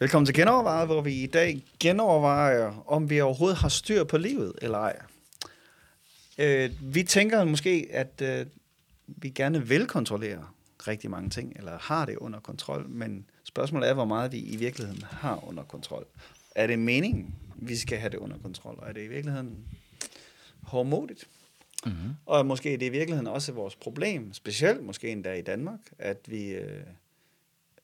Velkommen til Genovervejet, hvor vi i dag genovervejer, om vi overhovedet har styr på livet eller ej. Øh, vi tænker måske, at øh, vi gerne vil kontrollere rigtig mange ting, eller har det under kontrol, men spørgsmålet er, hvor meget vi i virkeligheden har under kontrol. Er det meningen, vi skal have det under kontrol, og er det i virkeligheden hårdmodigt? Mm-hmm. Og måske er det i virkeligheden også vores problem, specielt måske endda i Danmark, at vi øh,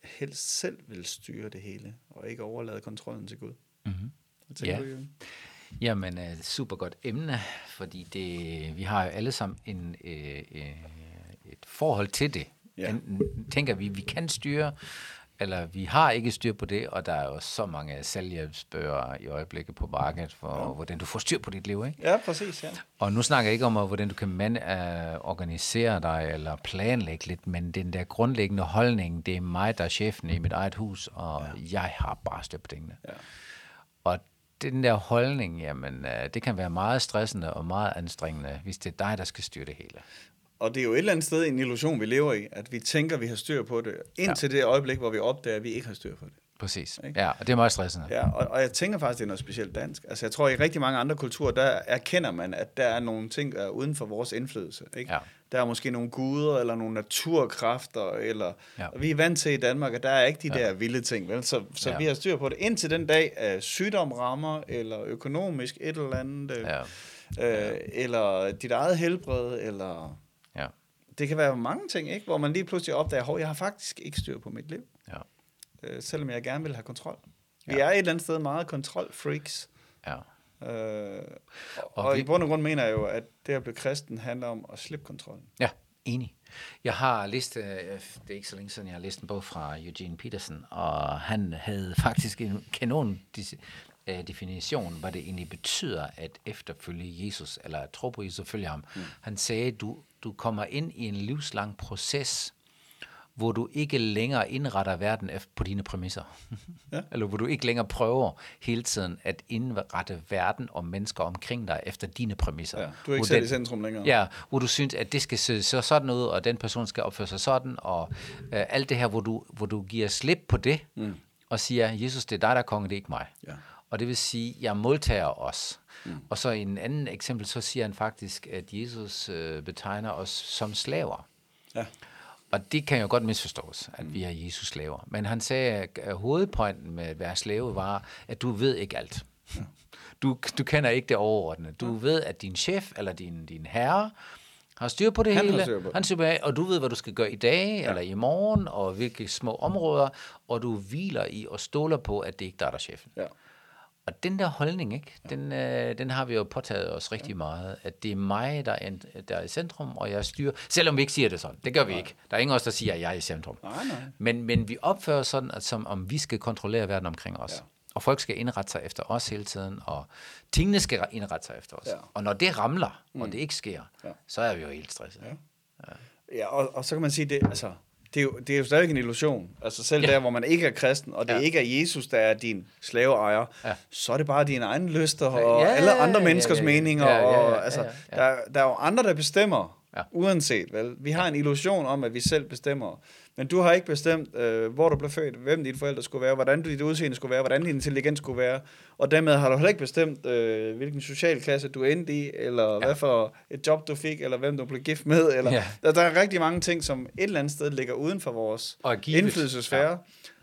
helst selv vil styre det hele, og ikke overlade kontrollen til Gud. Mm-hmm. ja. Du, Jamen, uh, super godt emne, fordi det, vi har jo alle sammen en, uh, uh, et forhold til det. Ja. Enten tænker vi, vi kan styre, eller vi har ikke styr på det, og der er jo så mange selvhjælpsbøger i øjeblikket på markedet for, ja. hvordan du får styr på dit liv. Ikke? Ja, præcis. Ja. Og nu snakker jeg ikke om, hvordan du kan man, uh, organisere dig eller planlægge lidt, men den der grundlæggende holdning, det er mig, der er chefen i mit eget hus, og ja. jeg har bare styr på tingene. Ja. Og den der holdning, jamen, uh, det kan være meget stressende og meget anstrengende, hvis det er dig, der skal styre det hele. Og det er jo et eller andet sted en illusion, vi lever i, at vi tænker, vi har styr på det, indtil ja. det øjeblik, hvor vi opdager, at vi ikke har styr på det. Præcis. Ikke? Ja, og det er meget stressende. Ja, og, og jeg tænker faktisk, det er noget specielt dansk. Altså jeg tror, i rigtig mange andre kulturer, der erkender man, at der er nogle ting, der er uden for vores indflydelse. Ikke? Ja. Der er måske nogle guder, eller nogle naturkræfter, eller ja. og vi er vant til i Danmark, at der er ikke de ja. der vilde ting. Vel? Så, så ja. vi har styr på det, indtil den dag, at sygdom rammer, eller økonomisk et eller andet, øh, ja. Øh, eller dit eget helbred, eller det kan være mange ting, ikke? hvor man lige pludselig opdager, at jeg har faktisk ikke styr på mit liv. Ja. Øh, selvom jeg gerne vil have kontrol. Vi ja. er et eller andet sted meget kontrolfreaks. Ja. Øh, og, og, og vi... i bund og grund mener jeg jo, at det at blive kristen handler om at slippe kontrollen. Ja, enig. Jeg har læst, øh, det er ikke så længe siden, jeg har læst en bog fra Eugene Peterson, og han havde faktisk en kanon øh, definition, hvad det egentlig betyder at efterfølge Jesus, eller at tro på Jesus og følge ham. Mm. Han sagde, du, du kommer ind i en livslang proces, hvor du ikke længere indretter verden på dine præmisser. Ja. Eller hvor du ikke længere prøver hele tiden at indrette verden og mennesker omkring dig efter dine præmisser. Ja, du er ikke selv i centrum længere. Ja, hvor du synes, at det skal se så sådan ud, og den person skal opføre sig sådan, og øh, alt det her, hvor du, hvor du giver slip på det, mm. og siger, Jesus, det er dig, der er konge, det er ikke mig. Ja. Og det vil sige, jeg modtager os. Mm. Og så i en anden eksempel, så siger han faktisk, at Jesus øh, betegner os som slaver. Ja. Og det kan jo godt misforstås, at mm. vi er Jesus slaver. Men han sagde, at hovedpointen med at være slave var, at du ved ikke alt. Ja. Du, du kender ikke det overordnede. Du ja. ved, at din chef eller din, din herre har styr på det han hele. Har styr på. Han styr på det, og du ved, hvad du skal gøre i dag ja. eller i morgen, og hvilke små områder, og du hviler i og stoler på, at det ikke er der, der er chefen. Ja. Og den der holdning, ikke, den, øh, den har vi jo påtaget os rigtig meget, at det er mig, der er, der er i centrum, og jeg styrer, selvom vi ikke siger det sådan. Det gør vi nej. ikke. Der er ingen af os, der siger, at jeg er i centrum. Nej, nej. Men, men vi opfører sådan, at som om vi skal kontrollere verden omkring os. Ja. Og folk skal indrette sig efter os hele tiden, og tingene skal indrette sig efter os. Ja. Og når det ramler, mm. og det ikke sker, ja. så er vi jo helt stresset. Ja, ja. ja og, og så kan man sige, det, altså, det er, jo, det er jo stadig en illusion. Altså selv ja. der, hvor man ikke er kristen, og det ja. ikke er Jesus, der er din slaveejer, ja. så er det bare dine egne lyster og ja, alle andre menneskers ja, ja, ja. meninger. Ja, ja, ja, og, altså, ja, ja. Der, der er jo andre, der bestemmer, ja. uanset. Vel? Vi har en illusion om, at vi selv bestemmer. Men du har ikke bestemt, øh, hvor du blev født, hvem dine forældre skulle være, hvordan dit udseende skulle være, hvordan din intelligens skulle være, og dermed har du heller ikke bestemt, øh, hvilken social klasse du endte i, eller ja. hvad for et job du fik, eller hvem du blev gift med. Eller, ja. der, der er rigtig mange ting, som et eller andet sted ligger uden for vores indflydelsesfære, ja.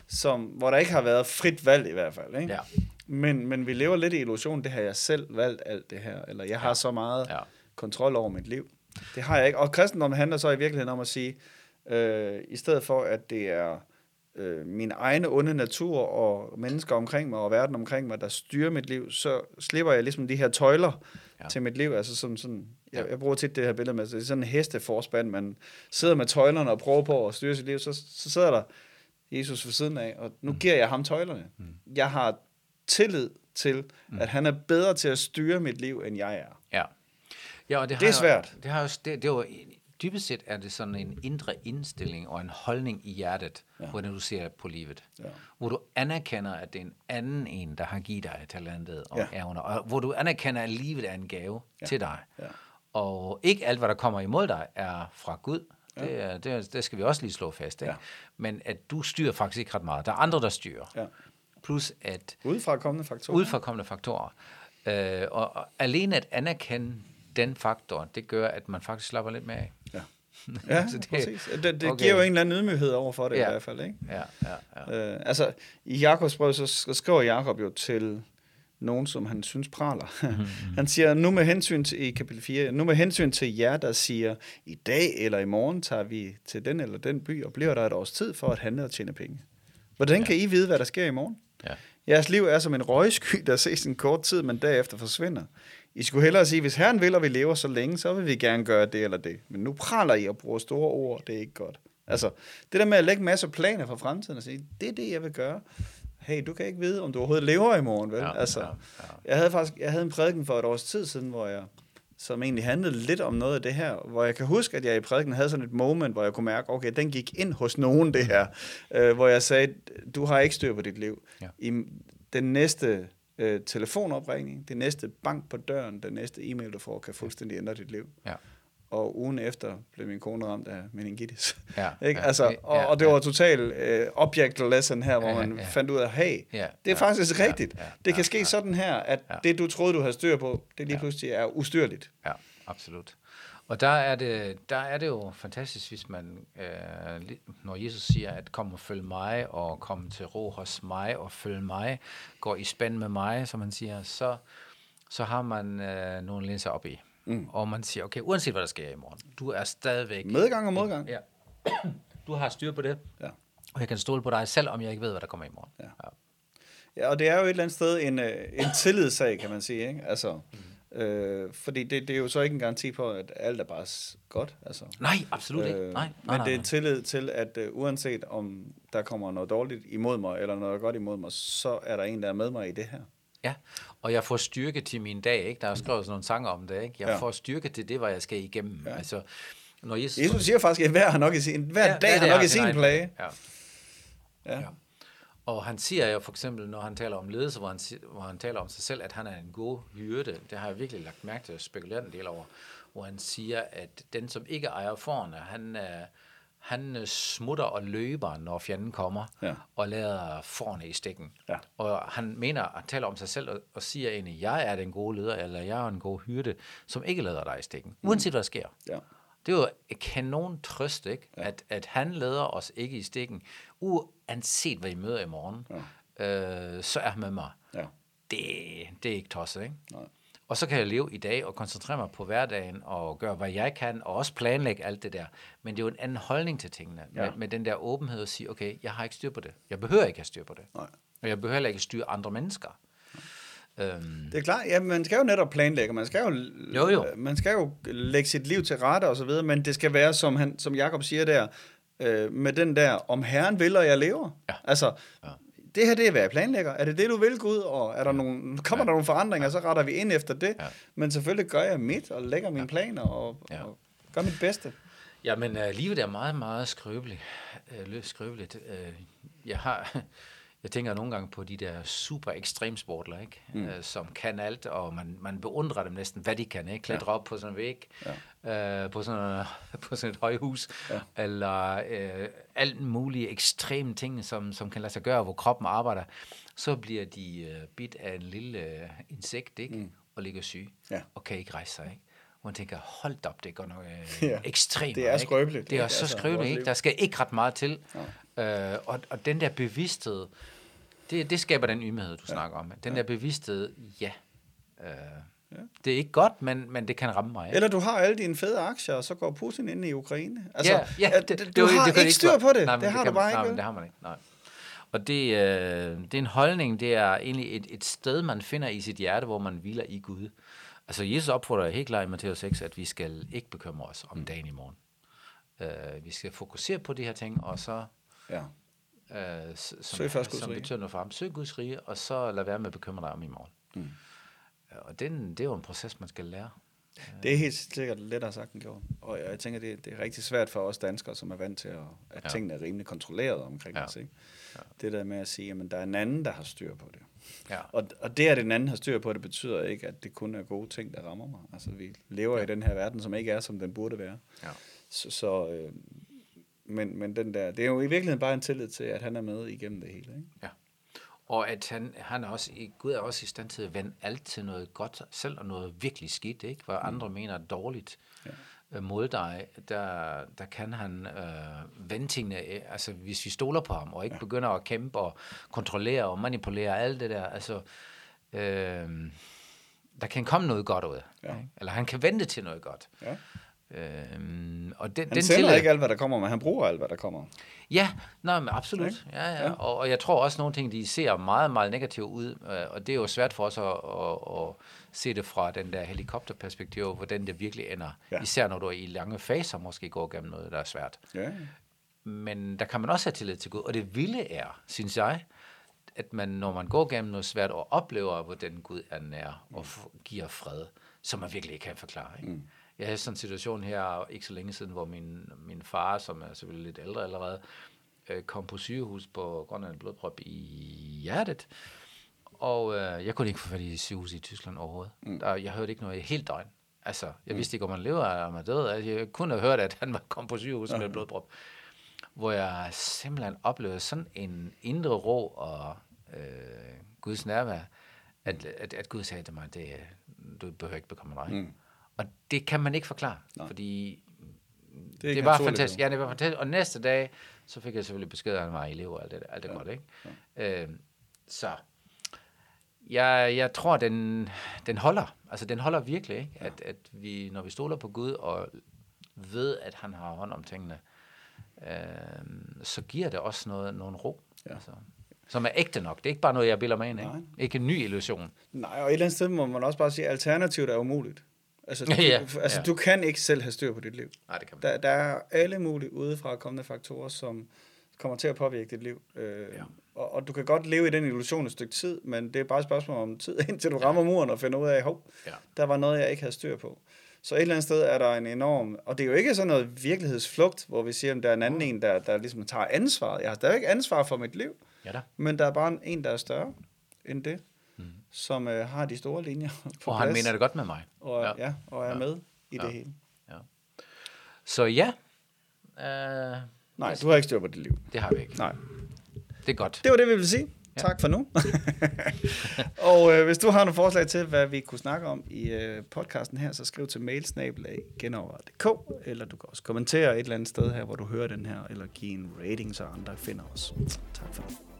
som, hvor der ikke har været frit valg i hvert fald. Ikke? Ja. Men, men vi lever lidt i illusionen, det har jeg selv valgt alt det her, eller jeg har ja. så meget ja. kontrol over mit liv. Det har jeg ikke. Og kristendommen handler så i virkeligheden om at sige, øh, i stedet for at det er øh, min egne onde natur og mennesker omkring mig og verden omkring mig, der styrer mit liv, så slipper jeg ligesom de her tøjler ja. til mit liv. Altså som sådan, jeg, jeg bruger tit det her billede med, det er sådan en hesteforspand, man sidder med tøjlerne og prøver på at styre sit liv, så, så sidder der Jesus ved siden af, og nu mm. giver jeg ham tøjlerne. Mm. Jeg har tillid til, mm. at han er bedre til at styre mit liv, end jeg er. Ja. Ja og det, det er har, svært. Det, har, det, det var, dybest set er det sådan en indre indstilling og en holdning i hjertet, ja. hvordan du ser på livet. Ja. Hvor du anerkender, at det er en anden en, der har givet dig talentet og ja. evner. Og hvor du anerkender, at livet er en gave ja. til dig. Ja. Og ikke alt, hvad der kommer imod dig, er fra Gud. Ja. Det, er, det, det skal vi også lige slå fast. Ikke? Ja. Men at du styrer faktisk ikke ret meget. Der er andre, der styrer. Ja. Plus at... Udefra kommende faktorer. Udefra kommende faktorer. Øh, og, og alene at anerkende den faktor, det gør, at man faktisk slapper lidt mere af. Ja. Ja, det, præcis. Det, det okay. giver jo en eller anden ydmyghed over for det ja. i hvert fald, ikke? Ja, ja, ja. Øh, altså, i Jakobs brev, så skriver Jakob jo til nogen, som han synes praler. Mm-hmm. han siger, nu med hensyn til, i kapitel 4, nu med hensyn til jer, der siger, i dag eller i morgen tager vi til den eller den by, og bliver der et års tid for at handle og tjene penge. Hvordan ja. kan I vide, hvad der sker i morgen? Ja. Jeres liv er som en røgsky, der ses en kort tid, men derefter forsvinder. I skulle hellere sige, hvis Herren vil, og vi lever så længe, så vil vi gerne gøre det eller det. Men nu praler I og bruger store ord, det er ikke godt. Altså, det der med at lægge en masse planer for fremtiden og sige, det er det, jeg vil gøre. Hey, du kan ikke vide, om du overhovedet lever i morgen, vel? Ja, altså, ja, ja. Jeg havde faktisk jeg havde en prædiken for et års tid siden, hvor jeg, som egentlig handlede lidt om noget af det her, hvor jeg kan huske, at jeg i prædiken havde sådan et moment, hvor jeg kunne mærke, okay, den gik ind hos nogen, det her, øh, hvor jeg sagde, du har ikke styr på dit liv. Ja. I den næste øh, telefonopringning, det næste bank på døren, den næste e-mail, du får, kan fuldstændig ændre dit liv. Ja. Og ugen efter blev min kone ramt af meningitis. Ja, ikke? Ja, altså, og, ja, og det var total øh, object lesson her, hvor ja, man ja. fandt ud af, hey, ja, det er ja, faktisk ja, rigtigt. Ja, ja, det kan ske ja, sådan her, at ja. det, du troede, du havde styr på, det lige pludselig er ustyrligt. Ja, absolut. Og der er det, der er det jo fantastisk, hvis man, øh, når Jesus siger, at kom og følg mig, og kom til ro hos mig, og følg mig, går i spænd med mig, som man siger, så, så har man øh, nogle linser op i. Mm. Og man siger, okay, uanset hvad der sker i morgen, du er stadigvæk... Medgang og modgang. Ja. Du har styr på det, ja. og jeg kan stole på dig, selv om jeg ikke ved, hvad der kommer i morgen. Ja. Ja. ja, og det er jo et eller andet sted en, øh, en tillidssag, kan man sige. Ikke? Altså, mm Øh, fordi det, det er jo så ikke en garanti på, at alt er bare godt. Altså. Nej, absolut ikke. Øh, nej, nej, men det er tillid til, at uh, uanset om der kommer noget dårligt imod mig, eller noget godt imod mig, så er der en, der er med mig i det her. Ja, og jeg får styrke til min dag, ikke? Der er skrevet sådan nogle sange om det, ikke? Jeg ja. får styrke til det, hvad jeg skal igennem. Ja. Altså, når Jesus, Jesus siger faktisk, at hver, har nok i sin, hver ja, dag har nok i sin plage. Ja. Ja. ja. Og han siger jo for eksempel, når han taler om ledelse, hvor han, hvor han taler om sig selv, at han er en god hyrde. Det har jeg virkelig lagt mærke til at spekulere en del over. Hvor han siger, at den, som ikke ejer forne, han, han øh, smutter og løber, når fjenden kommer, ja. og lader forne i stikken. Ja. Og han mener, at taler om sig selv og, og siger egentlig, jeg er den gode leder, eller jeg er en god hyrde, som ikke lader dig i stikken, mm. uanset hvad der sker. Ja. Det er jo et kanon trøst, ikke? Ja. At, at han leder os ikke i stikken, uanset hvad I møder i morgen, ja. øh, så er han med mig. Ja. Det, det er ikke tosset, ikke? Nej. Og så kan jeg leve i dag og koncentrere mig på hverdagen og gøre, hvad jeg kan, og også planlægge alt det der. Men det er jo en anden holdning til tingene, ja. med, med den der åbenhed at sige, okay, jeg har ikke styr på det. Jeg behøver ikke have styr på det. Nej. Og jeg behøver heller ikke styre andre mennesker. Øhm. Det er klart, ja, man skal jo netop planlægge, man skal jo, jo, jo. man skal jo lægge sit liv til rette og så videre, men det skal være, som, han, som Jakob siger der, øh, med den der, om Herren vil, og jeg lever. Ja. Altså, ja. det her, det er, hvad jeg planlægger. Er det det, du vil, Gud? Og er der nogle, kommer ja. der nogle forandringer, så retter vi ind efter det. Ja. Men selvfølgelig gør jeg mit, og lægger mine ja. planer, og, ja. og gør mit bedste. Ja, men uh, livet er meget, meget skrøbeligt. Uh, skrøbeligt. Uh, jeg har jeg tænker nogle gange på de der super ekstremsportler, ikke? Mm. Øh, som kan alt, og man, man beundrer dem næsten, hvad de kan. Ikke? Klatre ja. op på sådan en væg, ja. øh, på, sådan, på sådan et højhus, ja. eller øh, alt mulige ekstreme ting, som, som kan lade sig gøre, hvor kroppen arbejder. Så bliver de øh, bit af en lille øh, insekt, ikke? Mm. og ligger syg, ja. og kan ikke rejse sig. Ikke? hvor man tænker, hold op, det går noget øh, ja, ekstremt. Det er skrøbeligt. Det er, så altså, skrøbeligt, ikke? Der skal ikke ret meget til. Ja. Øh, og, og den der bevidsthed, det, det skaber den ydmyghed, du ja. snakker om. Den ja. der bevidsthed, ja, øh, ja. det er ikke godt, men, men det kan ramme mig. Eller du har alle dine fede aktier, og så går Putin ind i Ukraine. Altså, ja, ja, det, det, du det, har det, ikke styr på det. Nej, det, det har du bare ikke. Nej, det har man ikke. Nej. Og det, øh, det er en holdning, det er egentlig et, et sted, man finder i sit hjerte, hvor man hviler i Gud. Altså Jesus opfordrer helt klart i Matthæus 6, at vi skal ikke bekymre os om dagen i morgen. Uh, vi skal fokusere på de her ting, og så ja øh, som, som betyder noget for ham. Søg Guds rige, og så lad være med at bekymre dig om i morgen. Mm. Og det, det er jo en proces, man skal lære. Det er helt sikkert lettere sagt end gjort. Og jeg tænker, det, det er rigtig svært for os danskere, som er vant til, at, at ja. tingene er rimelig kontrolleret omkring ja. os. Ikke? Ja. Det der med at sige, at der er en anden, der har styr på det. Ja. Og, og det, at den anden har styr på det, betyder ikke, at det kun er gode ting, der rammer mig. Altså, vi lever ja. i den her verden, som ikke er, som den burde være. Ja. Så, så øh, men, men den der, det er jo i virkeligheden bare en tillid til, at han er med igennem det hele. Ikke? Ja. Og at han, han er også, Gud er også i stand til at vende alt til noget godt, selv og noget virkelig skidt, ikke? hvad mm. andre mener er dårligt ja. Øh, mod dig, der, der kan han øh, vende tingene, øh, altså hvis vi stoler på ham, og ikke ja. begynder at kæmpe og kontrollere og manipulere alt det der, altså øh, der kan komme noget godt ud. Ja. Ikke? Eller han kan vente til noget godt. Ja. Øhm, og den, han den sender tillid, ikke alt, hvad der kommer, men han bruger alt, hvad der kommer. Ja, nej, men absolut. Ja, ja. ja. Og, og jeg tror også, nogle ting, de ser meget, meget negativt ud, øh, og det er jo svært for os at, at, at se det fra den der helikopterperspektiv, hvordan det virkelig ender. Ja. Især når du er i lange faser måske går gennem noget, der er svært. Ja. Men der kan man også have tillid til Gud, og det vilde er, synes jeg, at man, når man går gennem noget svært og oplever, hvordan Gud er nær og giver fred, som man virkelig ikke kan forklare. Ikke? Mm jeg havde sådan en situation her ikke så længe siden, hvor min, min far, som er selvfølgelig lidt ældre allerede, øh, kom på sygehus på grund af en blodprop i hjertet. Og øh, jeg kunne ikke få fat i sygehus i Tyskland overhovedet. Mm. Der, jeg hørte ikke noget i helt døgn. Altså, jeg mm. vidste ikke, om han lever eller om han død. Altså, jeg kunne have hørt, at han var kommet på sygehus med en blodprop. Hvor jeg simpelthen oplevede sådan en indre ro og øh, Guds nærvær, at, at, at Gud sagde til mig, det, du behøver ikke bekymre dig. Mm. Og det kan man ikke forklare, Nej. fordi det, det var fantastisk. Ja, det var fantastisk. Og næste dag, så fik jeg selvfølgelig besked, at han var elev og alt det, alt det ja. godt, ikke? Ja. Øh, så jeg, jeg tror, den, den holder. Altså, den holder virkelig, ikke? Ja. At, at vi, når vi stoler på Gud og ved, at han har hånd om tingene, øh, så giver det også noget, nogen ro. Ja. Altså, som er ægte nok. Det er ikke bare noget, jeg bilder mig ind, ikke? Ikke en ny illusion. Nej, og et eller andet sted må man også bare sige, at alternativet er umuligt. Altså, du, ja, altså ja. du kan ikke selv have styr på dit liv. Nej, det kan man. Der, der er alle mulige udefra kommende faktorer, som kommer til at påvirke dit liv. Øh, ja. og, og du kan godt leve i den illusion et stykke tid, men det er bare et spørgsmål om tid, indtil du ja. rammer muren og finder ud af, hov, ja. der var noget, jeg ikke havde styr på. Så et eller andet sted er der en enorm, og det er jo ikke sådan noget virkelighedsflugt, hvor vi siger, at der er en anden en, der, der ligesom tager ansvar. Jeg har stadig ansvar for mit liv, ja da. men der er bare en, der er større end det som øh, har de store linjer på Og plads, han mener det godt med mig. Og, ja. ja og er ja. med i ja. det hele. Ja. Så ja. Uh, Nej, du har ikke styr på dit liv. Det har vi ikke. Nej. Det er godt. Det var det, vi ville sige. Ja. Tak for nu. og øh, hvis du har nogle forslag til, hvad vi kunne snakke om i øh, podcasten her, så skriv til mailsnabelag.genover.dk eller du kan også kommentere et eller andet sted her, hvor du hører den her, eller give en rating, så andre finder os. Tak for nu.